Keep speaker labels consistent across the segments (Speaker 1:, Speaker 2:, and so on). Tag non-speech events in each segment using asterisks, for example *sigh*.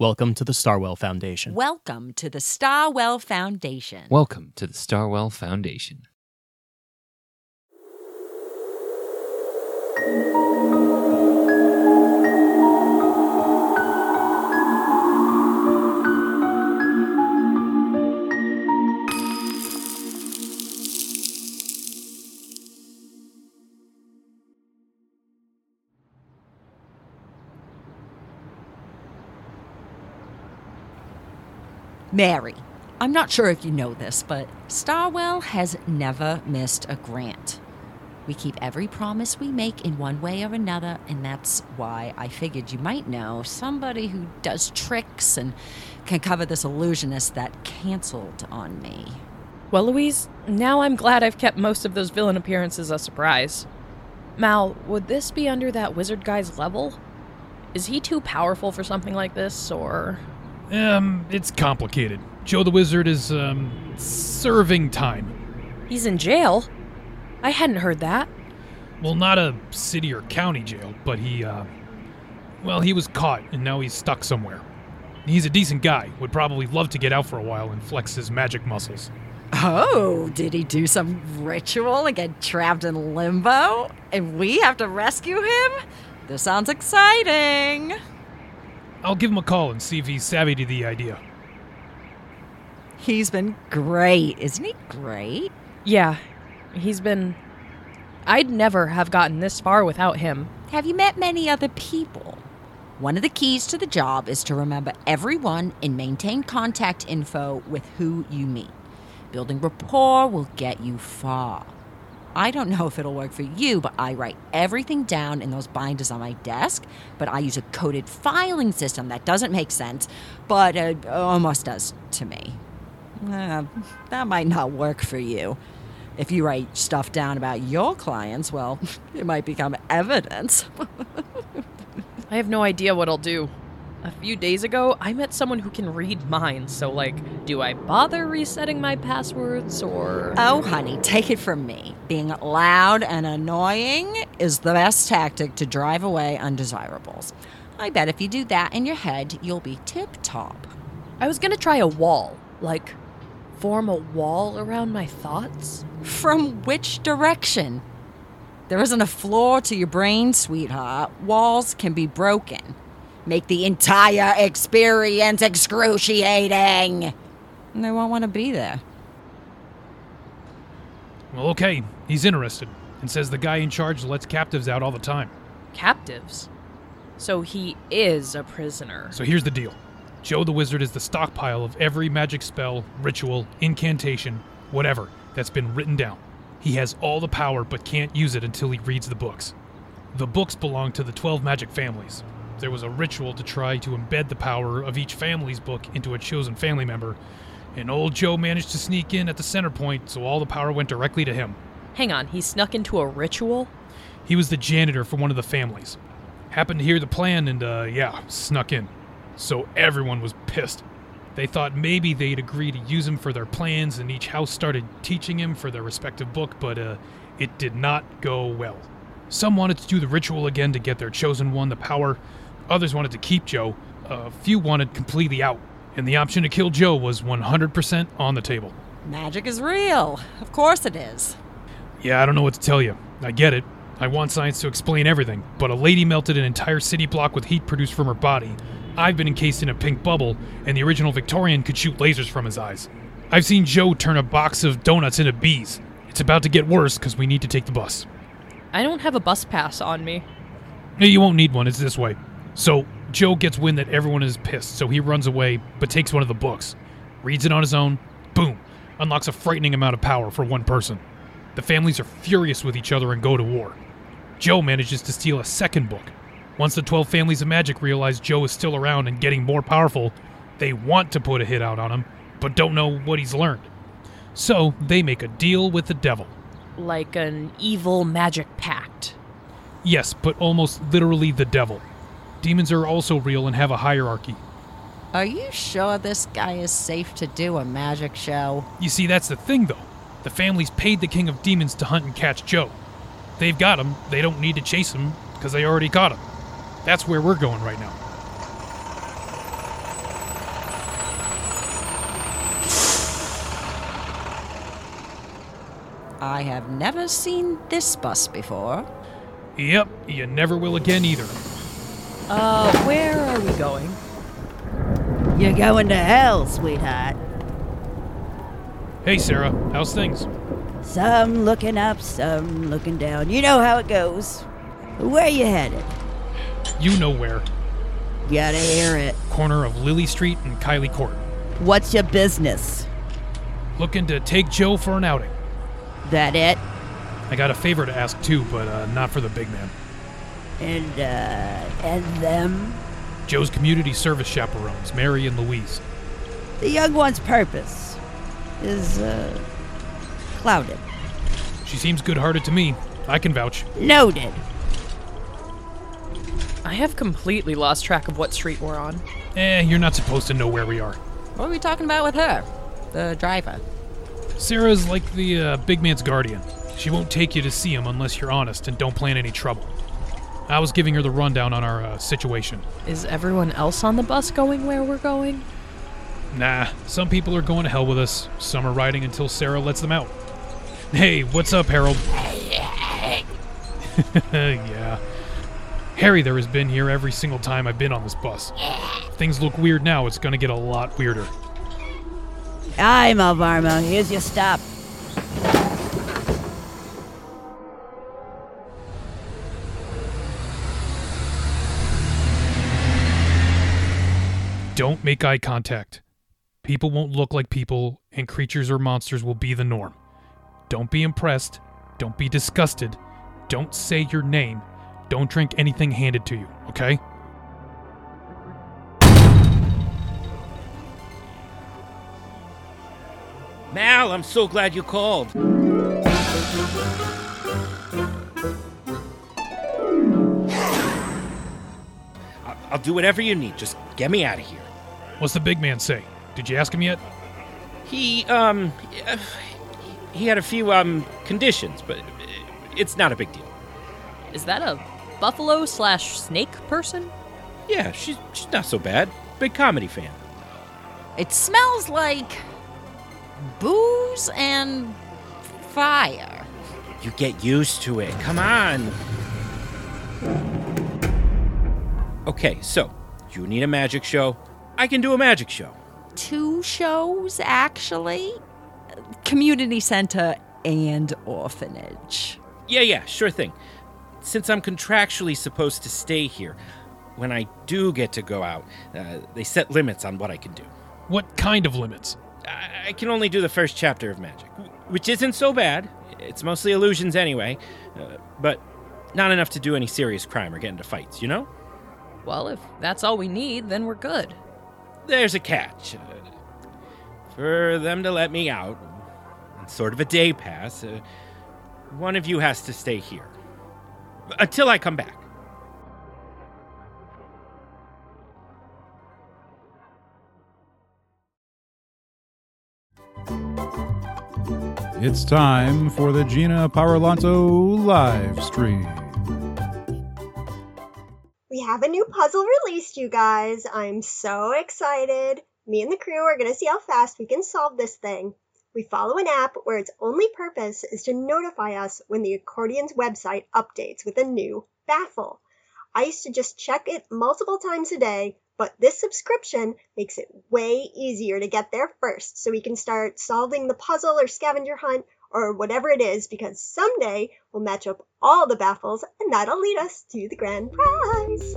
Speaker 1: Welcome to the Starwell Foundation.
Speaker 2: Welcome to the Starwell Foundation.
Speaker 3: Welcome to the Starwell Foundation.
Speaker 2: Mary, I'm not sure if you know this, but Starwell has never missed a grant. We keep every promise we make in one way or another, and that's why I figured you might know somebody who does tricks and can cover this illusionist that canceled on me.
Speaker 4: Well, Louise, now I'm glad I've kept most of those villain appearances a surprise. Mal, would this be under that wizard guy's level? Is he too powerful for something like this, or.
Speaker 5: Um, it's complicated. Joe the Wizard is, um, serving time.
Speaker 4: He's in jail? I hadn't heard that.
Speaker 5: Well, not a city or county jail, but he, uh, well, he was caught and now he's stuck somewhere. He's a decent guy, would probably love to get out for a while and flex his magic muscles.
Speaker 2: Oh, did he do some ritual and get trapped in limbo? And we have to rescue him? This sounds exciting.
Speaker 5: I'll give him a call and see if he's savvy to the idea.
Speaker 2: He's been great. Isn't he great?
Speaker 4: Yeah, he's been. I'd never have gotten this far without him.
Speaker 2: Have you met many other people? One of the keys to the job is to remember everyone and maintain contact info with who you meet. Building rapport will get you far. I don't know if it'll work for you, but I write everything down in those binders on my desk. But I use a coded filing system that doesn't make sense, but uh, almost does to me. Uh, that might not work for you. If you write stuff down about your clients, well, *laughs* it might become evidence. *laughs*
Speaker 4: I have no idea what I'll do. A few days ago, I met someone who can read minds, so, like, do I bother resetting my passwords or.
Speaker 2: Oh, honey, take it from me. Being loud and annoying is the best tactic to drive away undesirables. I bet if you do that in your head, you'll be tip top.
Speaker 4: I was gonna try a wall. Like, form a wall around my thoughts?
Speaker 2: From which direction? There isn't a floor to your brain, sweetheart. Walls can be broken. Make the entire experience excruciating. And they won't want to be there.
Speaker 5: Well, okay, he's interested and says the guy in charge lets captives out all the time.
Speaker 4: Captives? So he is a prisoner.
Speaker 5: So here's the deal Joe the Wizard is the stockpile of every magic spell, ritual, incantation, whatever, that's been written down. He has all the power but can't use it until he reads the books. The books belong to the 12 magic families. There was a ritual to try to embed the power of each family's book into a chosen family member, and old Joe managed to sneak in at the center point, so all the power went directly to him.
Speaker 4: Hang on, he snuck into a ritual?
Speaker 5: He was the janitor for one of the families. Happened to hear the plan and, uh, yeah, snuck in. So everyone was pissed. They thought maybe they'd agree to use him for their plans, and each house started teaching him for their respective book, but, uh, it did not go well. Some wanted to do the ritual again to get their chosen one the power. Others wanted to keep Joe. A few wanted completely out. And the option to kill Joe was 100% on the table.
Speaker 2: Magic is real. Of course it is.
Speaker 5: Yeah, I don't know what to tell you. I get it. I want science to explain everything, but a lady melted an entire city block with heat produced from her body. I've been encased in a pink bubble, and the original Victorian could shoot lasers from his eyes. I've seen Joe turn a box of donuts into bees. It's about to get worse because we need to take the bus.
Speaker 4: I don't have a bus pass on me.
Speaker 5: You won't need one. It's this way. So Joe gets wind that everyone is pissed, so he runs away, but takes one of the books, reads it on his own. Boom! Unlocks a frightening amount of power for one person. The families are furious with each other and go to war. Joe manages to steal a second book. Once the 12 families of magic realize Joe is still around and getting more powerful, they want to put a hit out on him, but don't know what he's learned. So they make a deal with the devil.
Speaker 4: Like an evil magic pact.
Speaker 5: Yes, but almost literally the devil. Demons are also real and have a hierarchy.
Speaker 2: Are you sure this guy is safe to do a magic show?
Speaker 5: You see, that's the thing, though. The family's paid the King of Demons to hunt and catch Joe. They've got him, they don't need to chase him, because they already caught him. That's where we're going right now.
Speaker 2: I have never seen this bus before.
Speaker 5: Yep, you never will again either.
Speaker 4: Uh, where are we going?
Speaker 6: You're going to hell, sweetheart.
Speaker 5: Hey, Sarah, how's things?
Speaker 6: Some looking up, some looking down. You know how it goes. Where you headed?
Speaker 5: You know where.
Speaker 6: Gotta hear it.
Speaker 5: Corner of Lily Street and Kylie Court.
Speaker 6: What's your business?
Speaker 5: Looking to take Joe for an outing.
Speaker 6: That it?
Speaker 5: I got a favor to ask too, but uh, not for the big man.
Speaker 6: And, uh, and them?
Speaker 5: Joe's community service chaperones, Mary and Louise.
Speaker 6: The young one's purpose is, uh, clouded.
Speaker 5: She seems good hearted to me. I can vouch.
Speaker 6: Noted.
Speaker 4: I have completely lost track of what street we're on.
Speaker 5: Eh, you're not supposed to know where we are.
Speaker 2: What are we talking about with her? The driver.
Speaker 5: Sarah's like the uh, big man's guardian. She won't take you to see him unless you're honest and don't plan any trouble. I was giving her the rundown on our uh, situation.
Speaker 4: Is everyone else on the bus going where we're going?
Speaker 5: Nah, some people are going to hell with us. Some are riding until Sarah lets them out. Hey, what's up, Harold? *laughs* yeah. Harry there has been here every single time I've been on this bus. If things look weird now, it's gonna get a lot weirder.
Speaker 6: Hi, Malvarmo, here's your stop.
Speaker 5: Don't make eye contact. People won't look like people, and creatures or monsters will be the norm. Don't be impressed. Don't be disgusted. Don't say your name. Don't drink anything handed to you, okay?
Speaker 7: Mal, I'm so glad you called. I'll do whatever you need. Just get me out of here.
Speaker 5: What's the big man say? Did you ask him yet?
Speaker 7: He, um, he had a few, um, conditions, but it's not a big deal.
Speaker 4: Is that a buffalo slash snake person?
Speaker 7: Yeah, she's, she's not so bad. Big comedy fan.
Speaker 2: It smells like booze and fire.
Speaker 7: You get used to it. Come on. Okay, so you need a magic show. I can do a magic show.
Speaker 2: Two shows, actually community center and orphanage.
Speaker 7: Yeah, yeah, sure thing. Since I'm contractually supposed to stay here, when I do get to go out, uh, they set limits on what I can do.
Speaker 5: What kind of limits?
Speaker 7: I, I can only do the first chapter of magic, which isn't so bad. It's mostly illusions anyway, uh, but not enough to do any serious crime or get into fights, you know?
Speaker 4: Well, if that's all we need, then we're good.
Speaker 7: There's a catch. Uh, for them to let me out, on sort of a day pass, uh, one of you has to stay here. Until I come back.
Speaker 8: It's time for the Gina Powerlanto live stream.
Speaker 9: We have a new puzzle released, you guys. I'm so excited. Me and the crew are going to see how fast we can solve this thing. We follow an app where its only purpose is to notify us when the accordion's website updates with a new baffle. I used to just check it multiple times a day, but this subscription makes it way easier to get there first so we can start solving the puzzle or scavenger hunt or whatever it is because someday we'll match up all the baffles and that'll lead us to the grand prize.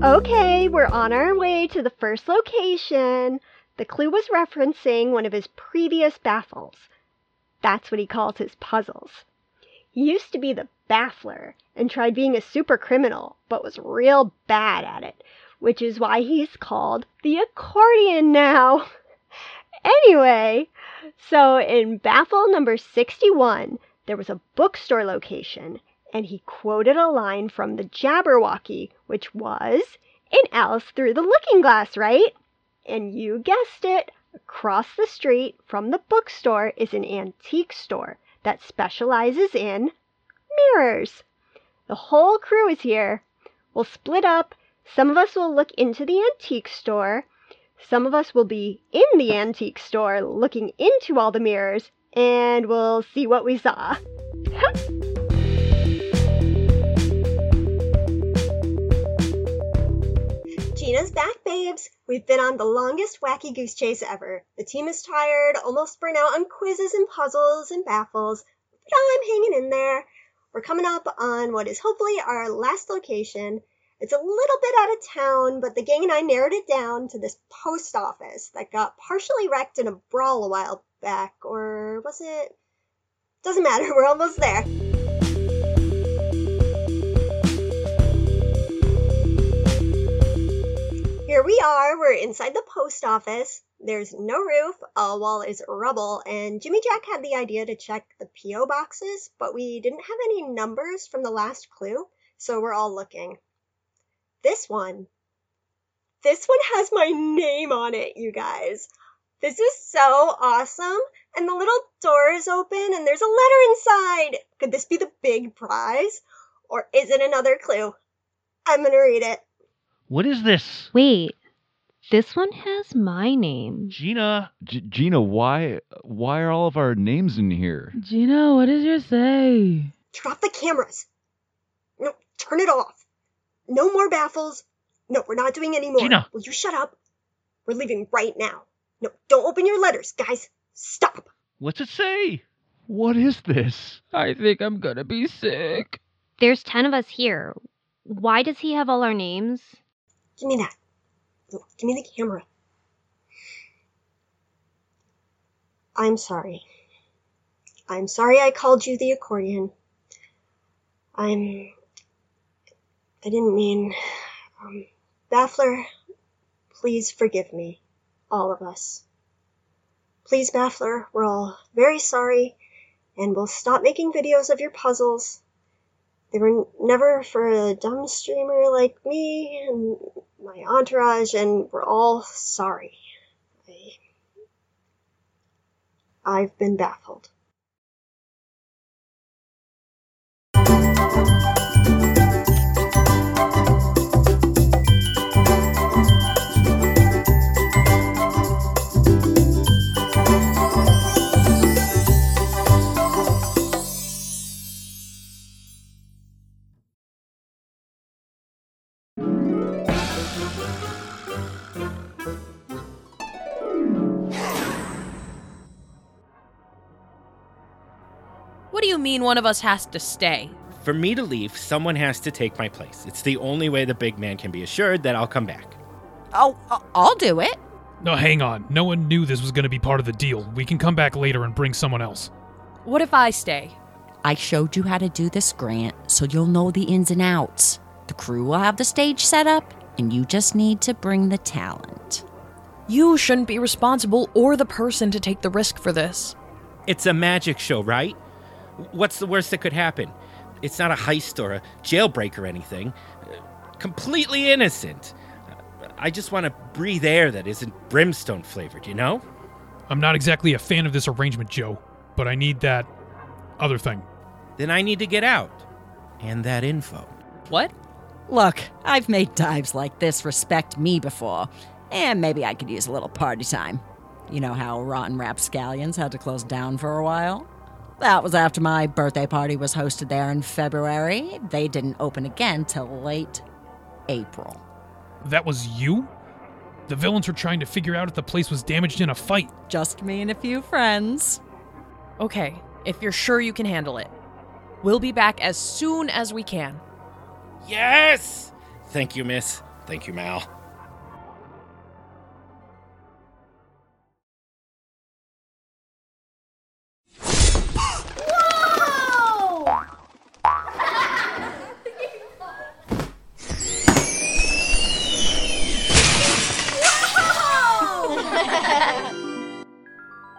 Speaker 9: Okay, we're on our way to the first location. The clue was referencing one of his previous baffles. That's what he called his puzzles. He used to be the baffler and tried being a super criminal, but was real bad at it, which is why he's called the accordion now. *laughs* anyway, so in baffle number 61, there was a bookstore location, and he quoted a line from the Jabberwocky, which was in Alice Through the Looking Glass, right? And you guessed it, across the street from the bookstore is an antique store that specializes in mirrors. The whole crew is here. We'll split up. Some of us will look into the antique store. Some of us will be in the antique store looking into all the mirrors, and we'll see what we saw. *laughs* Gina's back, babes. We've been on the longest wacky goose chase ever. The team is tired, almost burnt out on quizzes and puzzles and baffles, but I'm hanging in there. We're coming up on what is hopefully our last location. It's a little bit out of town, but the gang and I narrowed it down to this post office that got partially wrecked in a brawl a while back, or was it? Doesn't matter, *laughs* we're almost there. Here we are, we're inside the post office. There's no roof, a wall is rubble, and Jimmy Jack had the idea to check the P.O. boxes, but we didn't have any numbers from the last clue, so we're all looking. This one, this one has my name on it, you guys. This is so awesome. And the little door is open and there's a letter inside. Could this be the big prize? Or is it another clue? I'm gonna read it.
Speaker 10: What is this?
Speaker 11: Wait, this one has my name.
Speaker 10: Gina.
Speaker 12: G- Gina, why why are all of our names in here?
Speaker 13: Gina, what does yours say?
Speaker 9: Turn off the cameras. No, turn it off. No more baffles. No, we're not doing any more.
Speaker 10: Gina.
Speaker 9: Will you shut up? We're leaving right now. No, don't open your letters, guys. Stop.
Speaker 10: What's it say?
Speaker 12: What is this?
Speaker 13: I think I'm gonna be sick.
Speaker 11: There's 10 of us here. Why does he have all our names?
Speaker 9: Give me that. No, give me the camera. I'm sorry. I'm sorry I called you the accordion. I'm. I didn't mean. Um, Baffler, please forgive me. All of us. Please, Baffler, we're all very sorry, and we'll stop making videos of your puzzles. They were never for a dumb streamer like me and my entourage, and we're all sorry. I, I've been baffled.
Speaker 4: You mean one of us has to stay?
Speaker 7: For me to leave, someone has to take my place. It's the only way the big man can be assured that I'll come back.
Speaker 2: Oh, I- I'll do it.
Speaker 5: No, hang on. No one knew this was going to be part of the deal. We can come back later and bring someone else.
Speaker 4: What if I stay?
Speaker 2: I showed you how to do this, Grant, so you'll know the ins and outs. The crew will have the stage set up, and you just need to bring the talent.
Speaker 4: You shouldn't be responsible or the person to take the risk for this.
Speaker 7: It's a magic show, right? What's the worst that could happen? It's not a heist or a jailbreak or anything. Completely innocent. I just want to breathe air that isn't brimstone flavored, you know?
Speaker 5: I'm not exactly a fan of this arrangement, Joe, but I need that other thing.
Speaker 7: Then I need to get out. And that info.
Speaker 4: What?
Speaker 2: Look, I've made dives like this respect me before, and maybe I could use a little party time. You know how Rotten Rapscallions had to close down for a while? That was after my birthday party was hosted there in February. They didn't open again till late April.
Speaker 5: That was you? The villains were trying to figure out if the place was damaged in a fight.
Speaker 2: Just me and a few friends.
Speaker 4: Okay, if you're sure you can handle it. We'll be back as soon as we can.
Speaker 7: Yes! Thank you, miss. Thank you, Mal.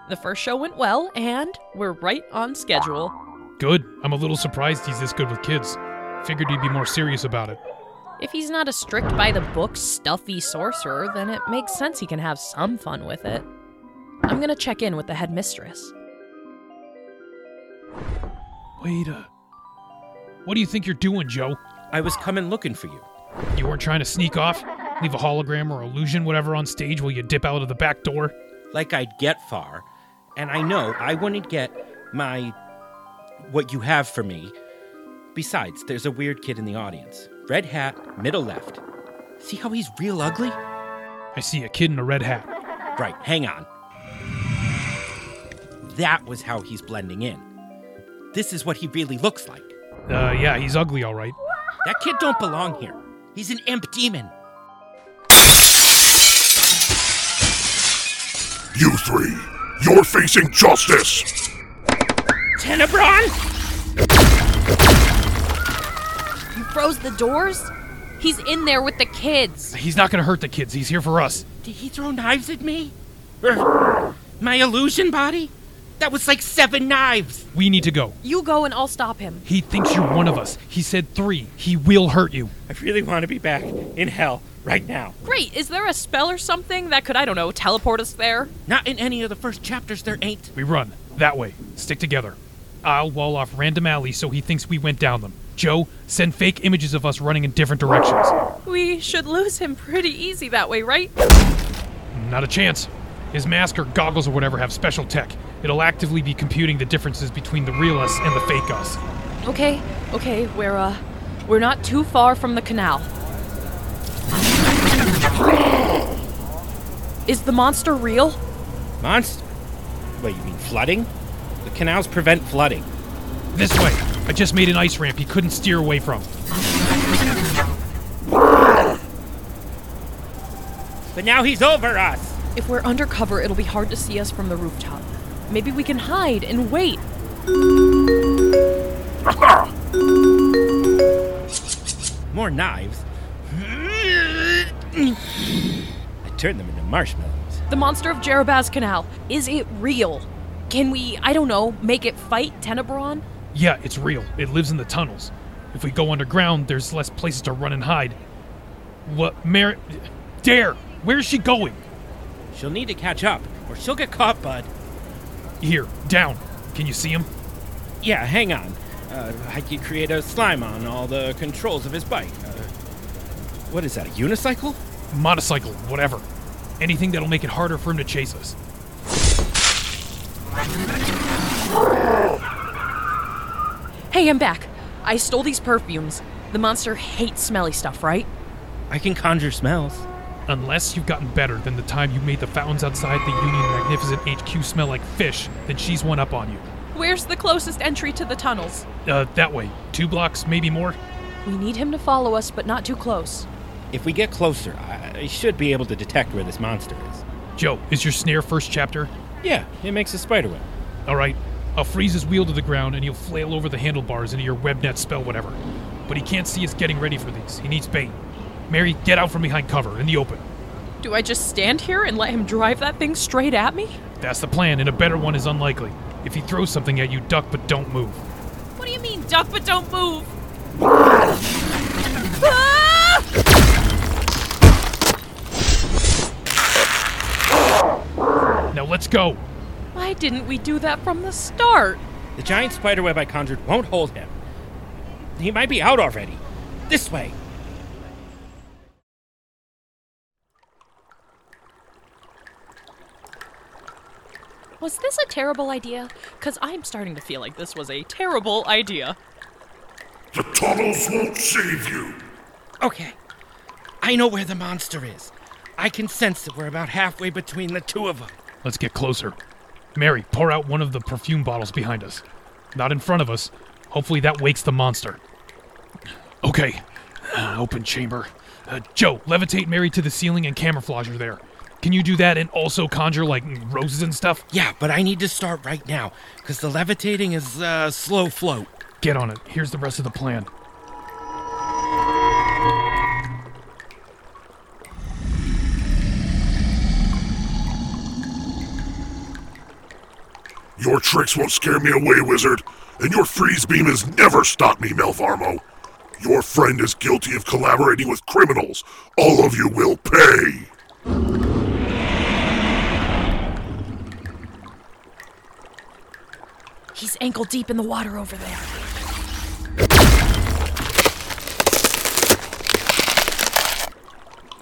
Speaker 4: The first show went well, and we're right on schedule.
Speaker 5: Good. I'm a little surprised he's this good with kids. Figured he'd be more serious about it.
Speaker 4: If he's not a strict by the book, stuffy sorcerer, then it makes sense he can have some fun with it. I'm gonna check in with the headmistress.
Speaker 5: Wait a. What do you think you're doing, Joe?
Speaker 7: I was coming looking for you.
Speaker 5: You weren't trying to sneak off? Leave a hologram or illusion, whatever, on stage while you dip out of the back door?
Speaker 7: Like I'd get far, and I know I wouldn't get my. what you have for me. Besides, there's a weird kid in the audience. Red hat, middle left. See how he's real ugly?
Speaker 5: I see a kid in a red hat.
Speaker 7: Right, hang on. That was how he's blending in. This is what he really looks like.
Speaker 5: Uh, yeah, he's ugly, all right.
Speaker 7: That kid don't belong here. He's an imp demon.
Speaker 14: You three, you're facing justice.
Speaker 7: Tenebron?
Speaker 4: You froze the doors? He's in there with the kids.
Speaker 5: He's not gonna hurt the kids. He's here for us.
Speaker 7: Did he throw knives at me? My illusion body? That was like seven knives.
Speaker 5: We need to go.
Speaker 4: You go and I'll stop him.
Speaker 5: He thinks you're one of us. He said three. He will hurt you.
Speaker 7: I really want to be back in hell right now.
Speaker 4: Great. Is there a spell or something that could, I don't know, teleport us there?
Speaker 7: Not in any of the first chapters, there ain't.
Speaker 5: We run. That way. Stick together. I'll wall off random alleys so he thinks we went down them. Joe, send fake images of us running in different directions.
Speaker 4: We should lose him pretty easy that way, right?
Speaker 5: Not a chance. His mask or goggles or whatever have special tech. It'll actively be computing the differences between the real us and the fake us.
Speaker 4: Okay, okay, we're uh we're not too far from the canal. Is the monster real?
Speaker 7: Monster? Wait, you mean flooding? The canals prevent flooding.
Speaker 5: This way. I just made an ice ramp he couldn't steer away from.
Speaker 7: But now he's over us.
Speaker 4: If we're undercover, it'll be hard to see us from the rooftop. Maybe we can hide and wait.
Speaker 7: More knives. I turned them into marshmallows.
Speaker 4: The monster of Jerubaz Canal, is it real? Can we, I don't know, make it fight Tenebron?
Speaker 5: Yeah, it's real. It lives in the tunnels. If we go underground, there's less places to run and hide. What, Mary? Dare! Where's she going?
Speaker 7: She'll need to catch up, or she'll get caught, bud.
Speaker 5: Here, down. Can you see him?
Speaker 7: Yeah, hang on. Uh, I could create a slime on all the controls of his bike. What is that, a unicycle?
Speaker 5: Motorcycle, whatever. Anything that'll make it harder for him to chase us.
Speaker 4: Hey, I'm back. I stole these perfumes. The monster hates smelly stuff, right?
Speaker 7: I can conjure smells.
Speaker 5: Unless you've gotten better than the time you made the fountains outside the Union Magnificent HQ smell like fish, then she's one up on you.
Speaker 4: Where's the closest entry to the tunnels?
Speaker 5: Uh, that way. Two blocks, maybe more.
Speaker 4: We need him to follow us, but not too close.
Speaker 7: If we get closer, I, I should be able to detect where this monster is.
Speaker 5: Joe, is your snare first chapter?
Speaker 7: Yeah, it makes a spider web.
Speaker 5: All right. I'll freeze his wheel to the ground and he'll flail over the handlebars into your webnet spell whatever. But he can't see us getting ready for these. He needs bait. Mary, get out from behind cover in the open.
Speaker 4: Do I just stand here and let him drive that thing straight at me?
Speaker 5: That's the plan, and a better one is unlikely. If he throws something at you, duck but don't move.
Speaker 4: What do you mean, duck but don't move? *laughs*
Speaker 5: Now let's go.
Speaker 4: Why didn't we do that from the start?
Speaker 7: The giant spider web I conjured won't hold him. He might be out already. This way.
Speaker 4: Was this a terrible idea? Because I'm starting to feel like this was a terrible idea.
Speaker 14: The tunnels won't save you.
Speaker 7: Okay. I know where the monster is. I can sense that we're about halfway between the two of them.
Speaker 5: Let's get closer. Mary, pour out one of the perfume bottles behind us. Not in front of us. Hopefully that wakes the monster. Okay. Uh, open chamber. Uh, Joe, levitate Mary to the ceiling and camouflage her there. Can you do that and also conjure like roses and stuff?
Speaker 7: Yeah, but I need to start right now because the levitating is uh, slow float.
Speaker 5: Get on it. Here's the rest of the plan.
Speaker 14: Your tricks won't scare me away, wizard, and your freeze beam has never stopped me, Malvarmo. Your friend is guilty of collaborating with criminals. All of you will pay.
Speaker 4: He's ankle deep in the water over there.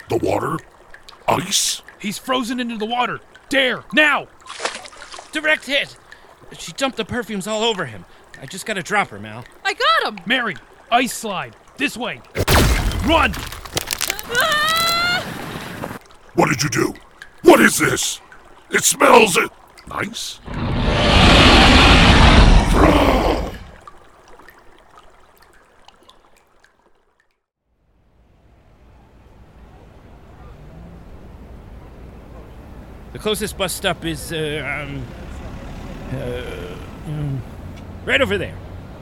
Speaker 14: The water? ice?
Speaker 5: He's frozen into the water. Dare, now!
Speaker 7: Direct hit! She dumped the perfumes all over him. I just gotta drop her, Mal.
Speaker 4: I got him!
Speaker 5: Mary, ice slide. This way. Run!
Speaker 14: What did you do? What is this? It smells it. Nice.
Speaker 7: The closest bus stop is, uh, um, uh, um, right over there.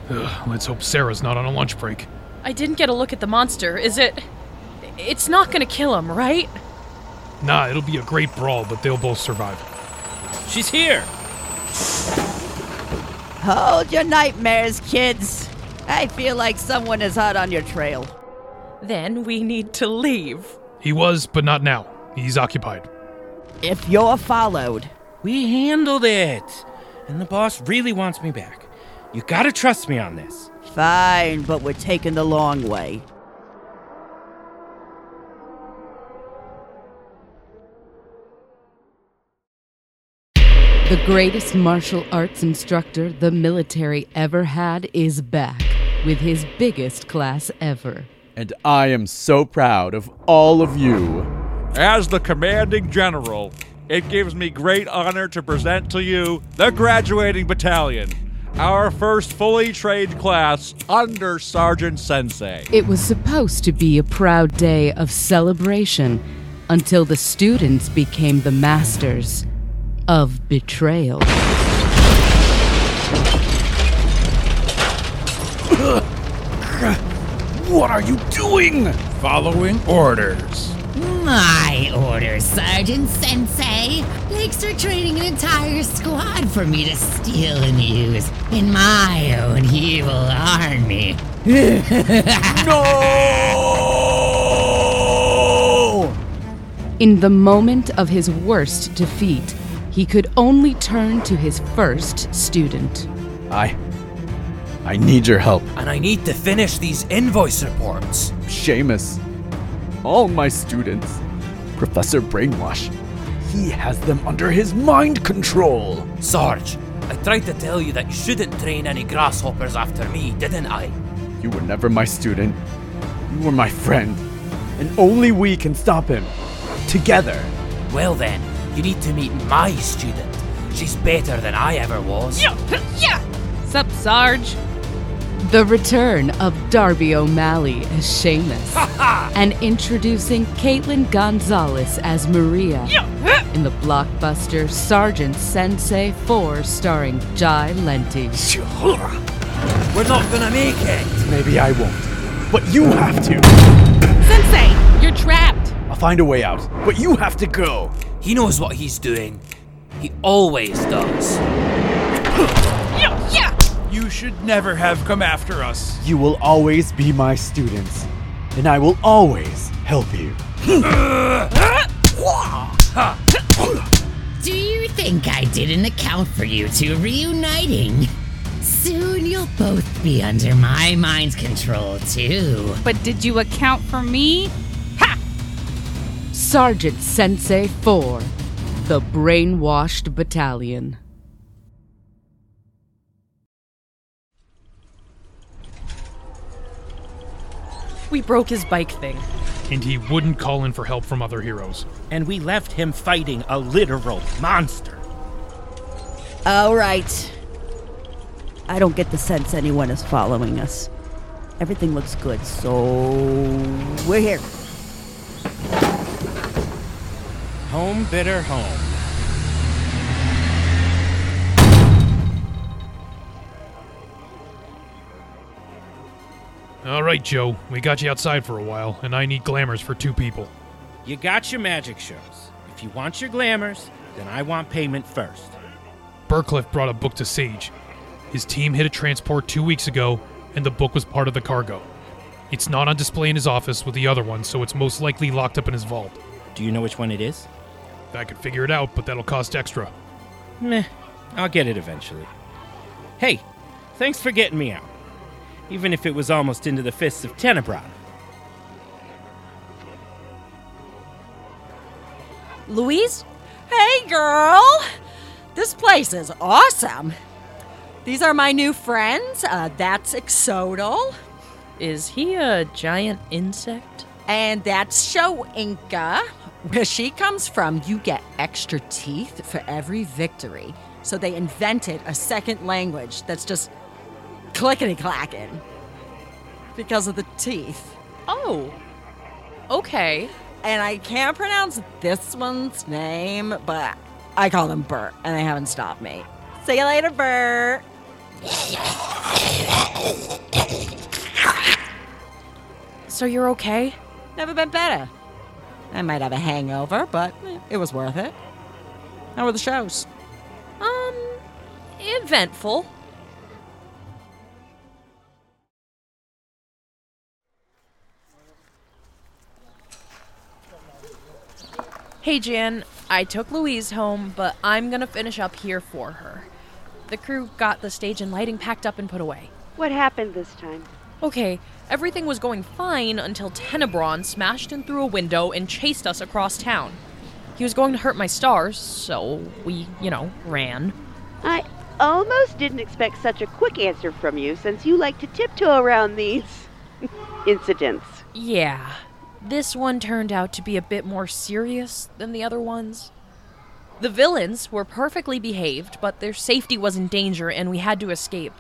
Speaker 5: Ugh, let's hope Sarah's not on a lunch break.
Speaker 4: I didn't get a look at the monster. Is it. It's not gonna kill him, right?
Speaker 5: Nah, it'll be a great brawl, but they'll both survive.
Speaker 7: She's here!
Speaker 6: Hold your nightmares, kids. I feel like someone is hot on your trail.
Speaker 4: Then we need to leave.
Speaker 5: He was, but not now. He's occupied.
Speaker 6: If you're followed,
Speaker 7: We handled it! And the boss really wants me back. You gotta trust me on this.
Speaker 6: fine, but we're taking the long way.
Speaker 15: The greatest martial arts instructor the military ever had is back with his biggest class ever.
Speaker 16: And I am so proud of all of you.
Speaker 17: As the commanding general, it gives me great honor to present to you the graduating battalion, our first fully trained class under Sergeant Sensei.
Speaker 15: It was supposed to be a proud day of celebration until the students became the masters of betrayal. *coughs*
Speaker 18: What are you doing?
Speaker 19: Following orders.
Speaker 20: My orders, Sergeant Sensei. Thanks for training an entire squad for me to steal and use in my own evil army. *laughs*
Speaker 15: no! In the moment of his worst defeat, he could only turn to his first student.
Speaker 16: I. I need your help.
Speaker 18: And I need to finish these invoice reports.
Speaker 16: Seamus. All my students. Professor Brainwash. He has them under his mind control.
Speaker 18: Sarge, I tried to tell you that you shouldn't train any grasshoppers after me, didn't I?
Speaker 16: You were never my student. You were my friend. And only we can stop him. Together.
Speaker 18: Well then, you need to meet my student. She's better than I ever was.
Speaker 4: Yeah! Yeah! Sup, Sarge?
Speaker 15: The return of Darby O'Malley as Seamus. and introducing Caitlin Gonzalez as Maria. In the blockbuster Sergeant Sensei 4 starring Jai Lenti.
Speaker 18: We're not gonna make it.
Speaker 16: Maybe I won't. But you have to.
Speaker 4: Sensei, you're trapped.
Speaker 16: I'll find a way out. But you have to go.
Speaker 18: He knows what he's doing. He always does.
Speaker 4: Yeah! Yeah!
Speaker 18: You should never have come after us.
Speaker 16: You will always be my students. And I will always help you.
Speaker 20: Do you think I didn't account for you two reuniting? Soon you'll both be under my mind control, too.
Speaker 21: But did you account for me? Ha!
Speaker 15: Sergeant Sensei 4 The Brainwashed Battalion.
Speaker 4: We broke his bike thing.
Speaker 5: And he wouldn't call in for help from other heroes.
Speaker 7: And we left him fighting a literal monster.
Speaker 6: All right. I don't get the sense anyone is following us. Everything looks good, so we're here.
Speaker 7: Home, bitter home.
Speaker 5: All right, Joe, we got you outside for a while, and I need glamours for two people.
Speaker 7: You got your magic shows. If you want your glamours, then I want payment first.
Speaker 5: Burcliffe brought a book to Sage. His team hit a transport two weeks ago, and the book was part of the cargo. It's not on display in his office with the other ones, so it's most likely locked up in his vault.
Speaker 7: Do you know which one it is?
Speaker 5: I could figure it out, but that'll cost extra.
Speaker 7: Meh, I'll get it eventually. Hey, thanks for getting me out. Even if it was almost into the fists of Tenebron.
Speaker 2: Louise? Hey, girl! This place is awesome. These are my new friends. Uh, that's Exodal.
Speaker 4: Is he a giant insect?
Speaker 2: And that's Show Inca. Where she comes from, you get extra teeth for every victory. So they invented a second language that's just clickety clacking because of the teeth.
Speaker 4: Oh, okay.
Speaker 2: And I can't pronounce this one's name, but I call them Bert, and they haven't stopped me. See you later, Bert.
Speaker 4: So you're okay?
Speaker 2: Never been better. I might have a hangover, but it was worth it. How were the shows?
Speaker 4: Um, eventful. Hey, Jan, I took Louise home, but I'm gonna finish up here for her. The crew got the stage and lighting packed up and put away.
Speaker 22: What happened this time?
Speaker 4: Okay, everything was going fine until Tenebron smashed in through a window and chased us across town. He was going to hurt my stars, so we, you know, ran.
Speaker 22: I almost didn't expect such a quick answer from you since you like to tiptoe around these *laughs* incidents.
Speaker 4: Yeah, this one turned out to be a bit more serious than the other ones. The villains were perfectly behaved, but their safety was in danger and we had to escape.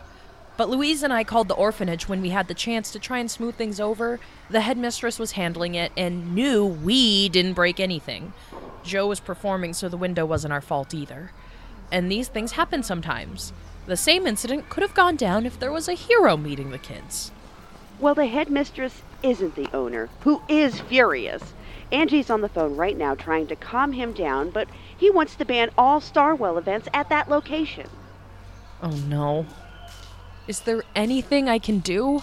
Speaker 4: But Louise and I called the orphanage when we had the chance to try and smooth things over. The headmistress was handling it and knew we didn't break anything. Joe was performing, so the window wasn't our fault either. And these things happen sometimes. The same incident could have gone down if there was a hero meeting the kids.
Speaker 22: Well, the headmistress isn't the owner, who is furious. Angie's on the phone right now trying to calm him down, but he wants to ban all Starwell events at that location.
Speaker 4: Oh no. Is there anything I can do?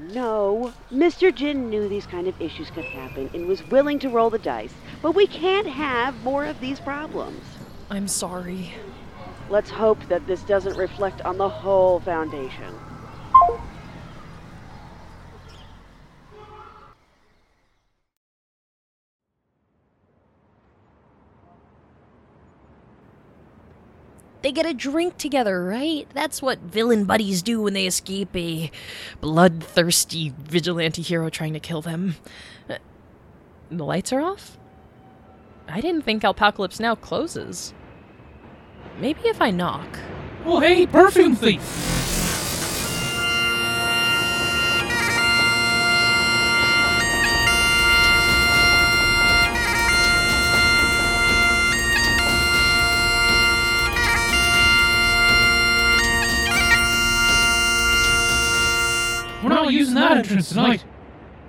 Speaker 22: No. Mr. Jin knew these kind of issues could happen and was willing to roll the dice, but we can't have more of these problems.
Speaker 4: I'm sorry.
Speaker 22: Let's hope that this doesn't reflect on the whole Foundation.
Speaker 4: They get a drink together, right? That's what villain buddies do when they escape a bloodthirsty vigilante hero trying to kill them. Uh, The lights are off? I didn't think Alpocalypse Now closes. Maybe if I knock.
Speaker 5: Oh, hey, perfume thief! Not using that entrance tonight.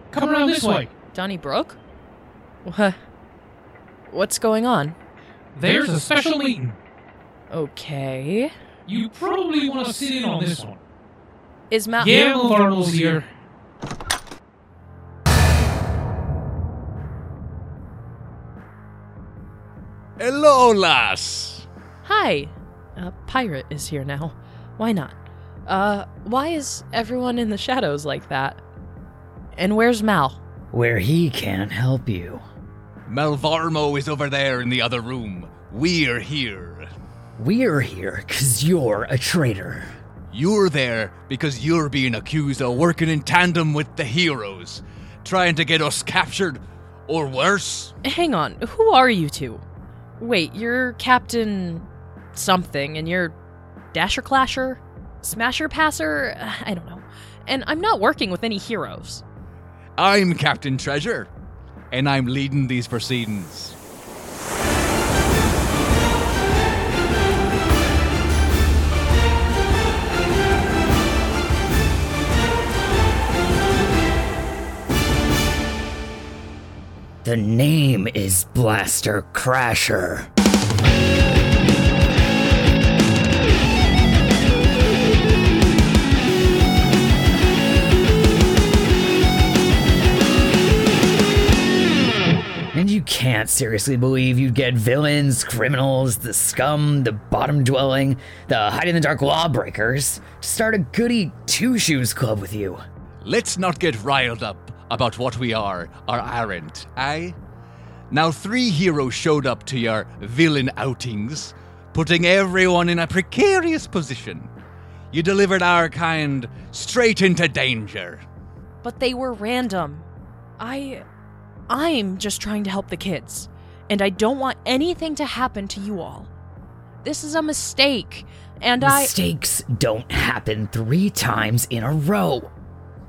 Speaker 5: Come around this way.
Speaker 4: Donnybrook? What? What's going on?
Speaker 5: There's a special meeting.
Speaker 4: Okay.
Speaker 5: You probably want to sit in on this one.
Speaker 4: Is Matt.
Speaker 5: Yeah, Malvarmo's here.
Speaker 17: Hello, lass.
Speaker 4: Hi. A pirate is here now. Why not? Uh, why is everyone in the shadows like that? And where's Mal?
Speaker 20: Where he can't help you.
Speaker 3: Malvarmo is over there in the other room. We're here.
Speaker 20: We're here because you're a traitor.
Speaker 3: You're there because you're being accused of working in tandem with the heroes, trying to get us captured, or worse.
Speaker 4: Hang on, who are you two? Wait, you're Captain something, and you're Dasher Clasher? Smasher Passer? *sighs* I don't know. And I'm not working with any heroes.
Speaker 3: I'm Captain Treasure, and I'm leading these proceedings.
Speaker 20: The name is Blaster Crasher. Can't seriously believe you'd get villains, criminals, the scum, the bottom dwelling, the hide in the dark lawbreakers to start a goody two shoes club with you.
Speaker 3: Let's not get riled up about what we are or aren't, eh? Now, three heroes showed up to your villain outings, putting everyone in a precarious position. You delivered our kind straight into danger.
Speaker 4: But they were random. I. I'm just trying to help the kids. And I don't want anything to happen to you all. This is a mistake. And I.
Speaker 20: Mistakes don't happen three times in a row.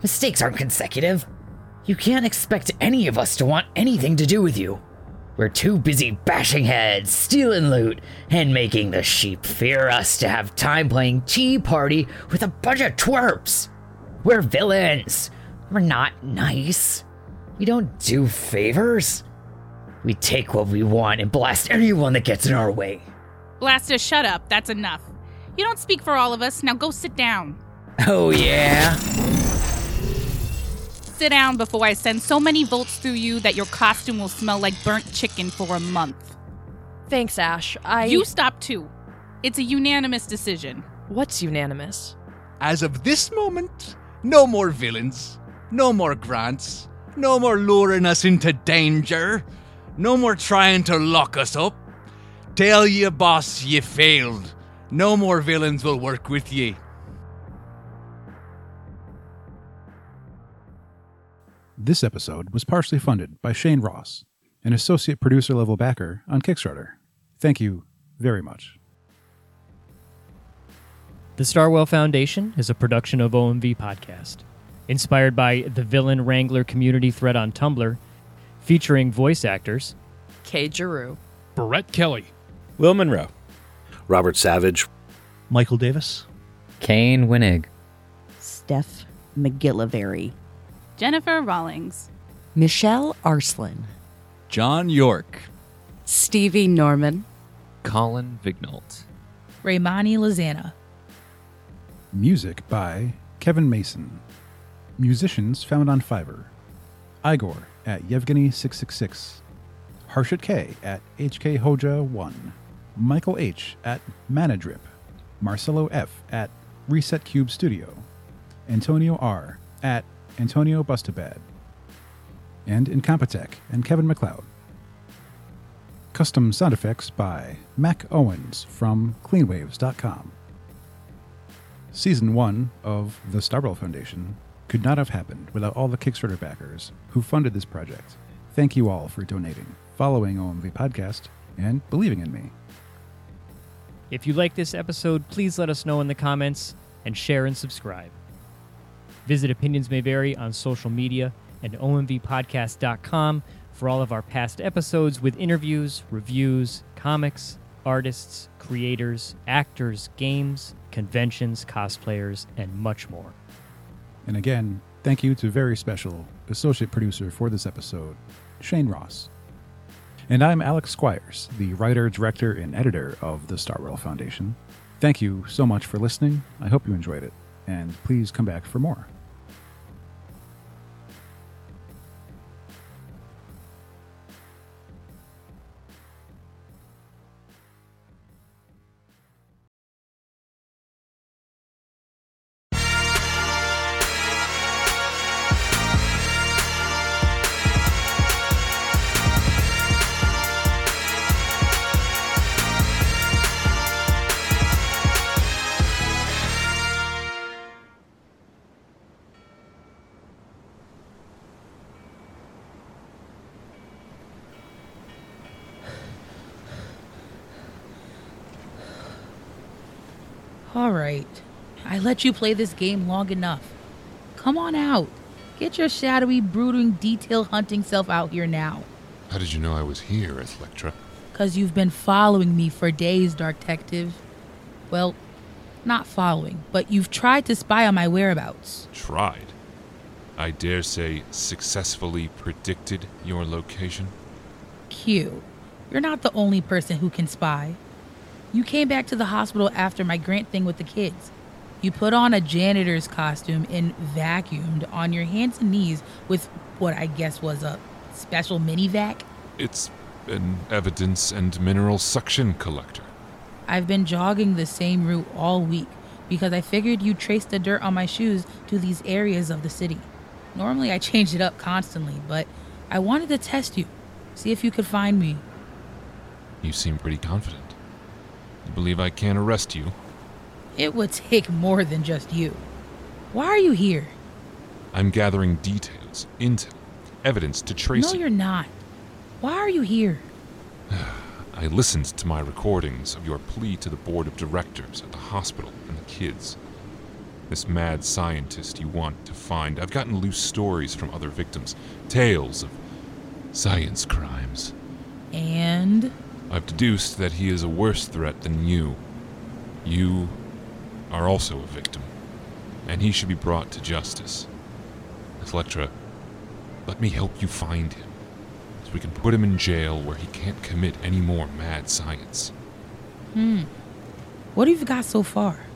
Speaker 20: Mistakes aren't consecutive. You can't expect any of us to want anything to do with you. We're too busy bashing heads, stealing loot, and making the sheep fear us to have time playing tea party with a bunch of twerps. We're villains. We're not nice. We don't do favors. We take what we want and blast anyone that gets in our way.
Speaker 21: Blaster, shut up. That's enough. You don't speak for all of us. Now go sit down.
Speaker 20: Oh, yeah?
Speaker 21: Sit down before I send so many volts through you that your costume will smell like burnt chicken for a month.
Speaker 4: Thanks, Ash. I.
Speaker 21: You stop too. It's a unanimous decision.
Speaker 4: What's unanimous?
Speaker 3: As of this moment, no more villains, no more grants, no more luring us into danger, no more trying to lock us up. Tell your boss ye failed. No more villains will work with ye.
Speaker 23: This episode was partially funded by Shane Ross, an associate producer level backer on Kickstarter. Thank you very much.
Speaker 24: The Starwell Foundation is a production of OMV Podcast, inspired by the Villain Wrangler community thread on Tumblr, featuring voice actors
Speaker 4: Kae Giroux,
Speaker 5: Brett Kelley,
Speaker 7: Will Munro,
Speaker 25: Robert Savage,
Speaker 10: Michael Davis,
Speaker 20: Kaine Winneg,
Speaker 6: Steph MacGillivary,
Speaker 21: Jennifer Rawlings,
Speaker 2: Michelle Arslan,
Speaker 3: Jon York,
Speaker 15: Stevie Norman,
Speaker 26: Colin Vignault,
Speaker 27: Remani Lizana.
Speaker 23: Music by Kevin Mason. Musicians found on Fiverr. Eyegore at Yevgeny666. Harshit K at HK Hoja 1. Michael H at Manadrip. Marcelo F at Reset Cube Studio. Antonio R at Antonio Bustabad. And Incompetech and Kevin MacLeod. Custom sound effects by Mac Owens from cleanwavs.com. Season 1 of the Starwell Foundation could not have happened without all the Kickstarter backers who funded this project. Thank you all for donating, following OMV Podcast, and believing in me.
Speaker 24: If you like this episode, please let us know in the comments and share and subscribe. Visit Opinions May Vary on social media and omvpodcast.com for all of our past episodes with interviews, reviews, comics, artists, creators, actors, games, conventions, cosplayers, and much more.
Speaker 23: And again, thank you to very special associate producer for this episode, Shane Ross. And I'm Alex Squires, the writer, director, and editor of the Starwell Foundation. Thank you so much for listening. I hope you enjoyed it, and please come back for more.
Speaker 27: All right. I let you play this game long enough. Come on out. Get your shadowy, brooding, detail hunting self out here now.
Speaker 28: How did you know I was here, Electra?
Speaker 27: Because you've been following me for days, Dark Detective. Well, not following, but you've tried to spy on my whereabouts.
Speaker 28: Tried. I dare say successfully predicted your location.
Speaker 27: Q, you're not the only person who can spy. You came back to the hospital after my grant thing with the kids. You put on a janitor's costume and vacuumed on your hands and knees with what I guess was a special mini vac.
Speaker 28: It's an evidence and mineral suction collector.
Speaker 27: I've been jogging the same route all week because I figured you'd trace the dirt on my shoes to these areas of the city. Normally I change it up constantly, but I wanted to test you. See if you could find me.
Speaker 28: You seem pretty confident. You believe I can't arrest you?
Speaker 27: It would take more than just you. Why are you here?
Speaker 28: I'm gathering details, intel, evidence to trace
Speaker 27: no,
Speaker 28: you.
Speaker 27: you're not. Why are you here? *sighs*
Speaker 28: I listened to my recordings of your plea to the board of directors at the hospital and the kids. This mad scientist you want to find. I've gotten loose stories from other victims, tales of science crimes.
Speaker 27: And
Speaker 28: I've deduced that he is a worse threat than you. You are also a victim, and he should be brought to justice. Electra, let me help you find him, so we can put him in jail where he can't commit any more mad science.
Speaker 27: hmm. What have you got so far?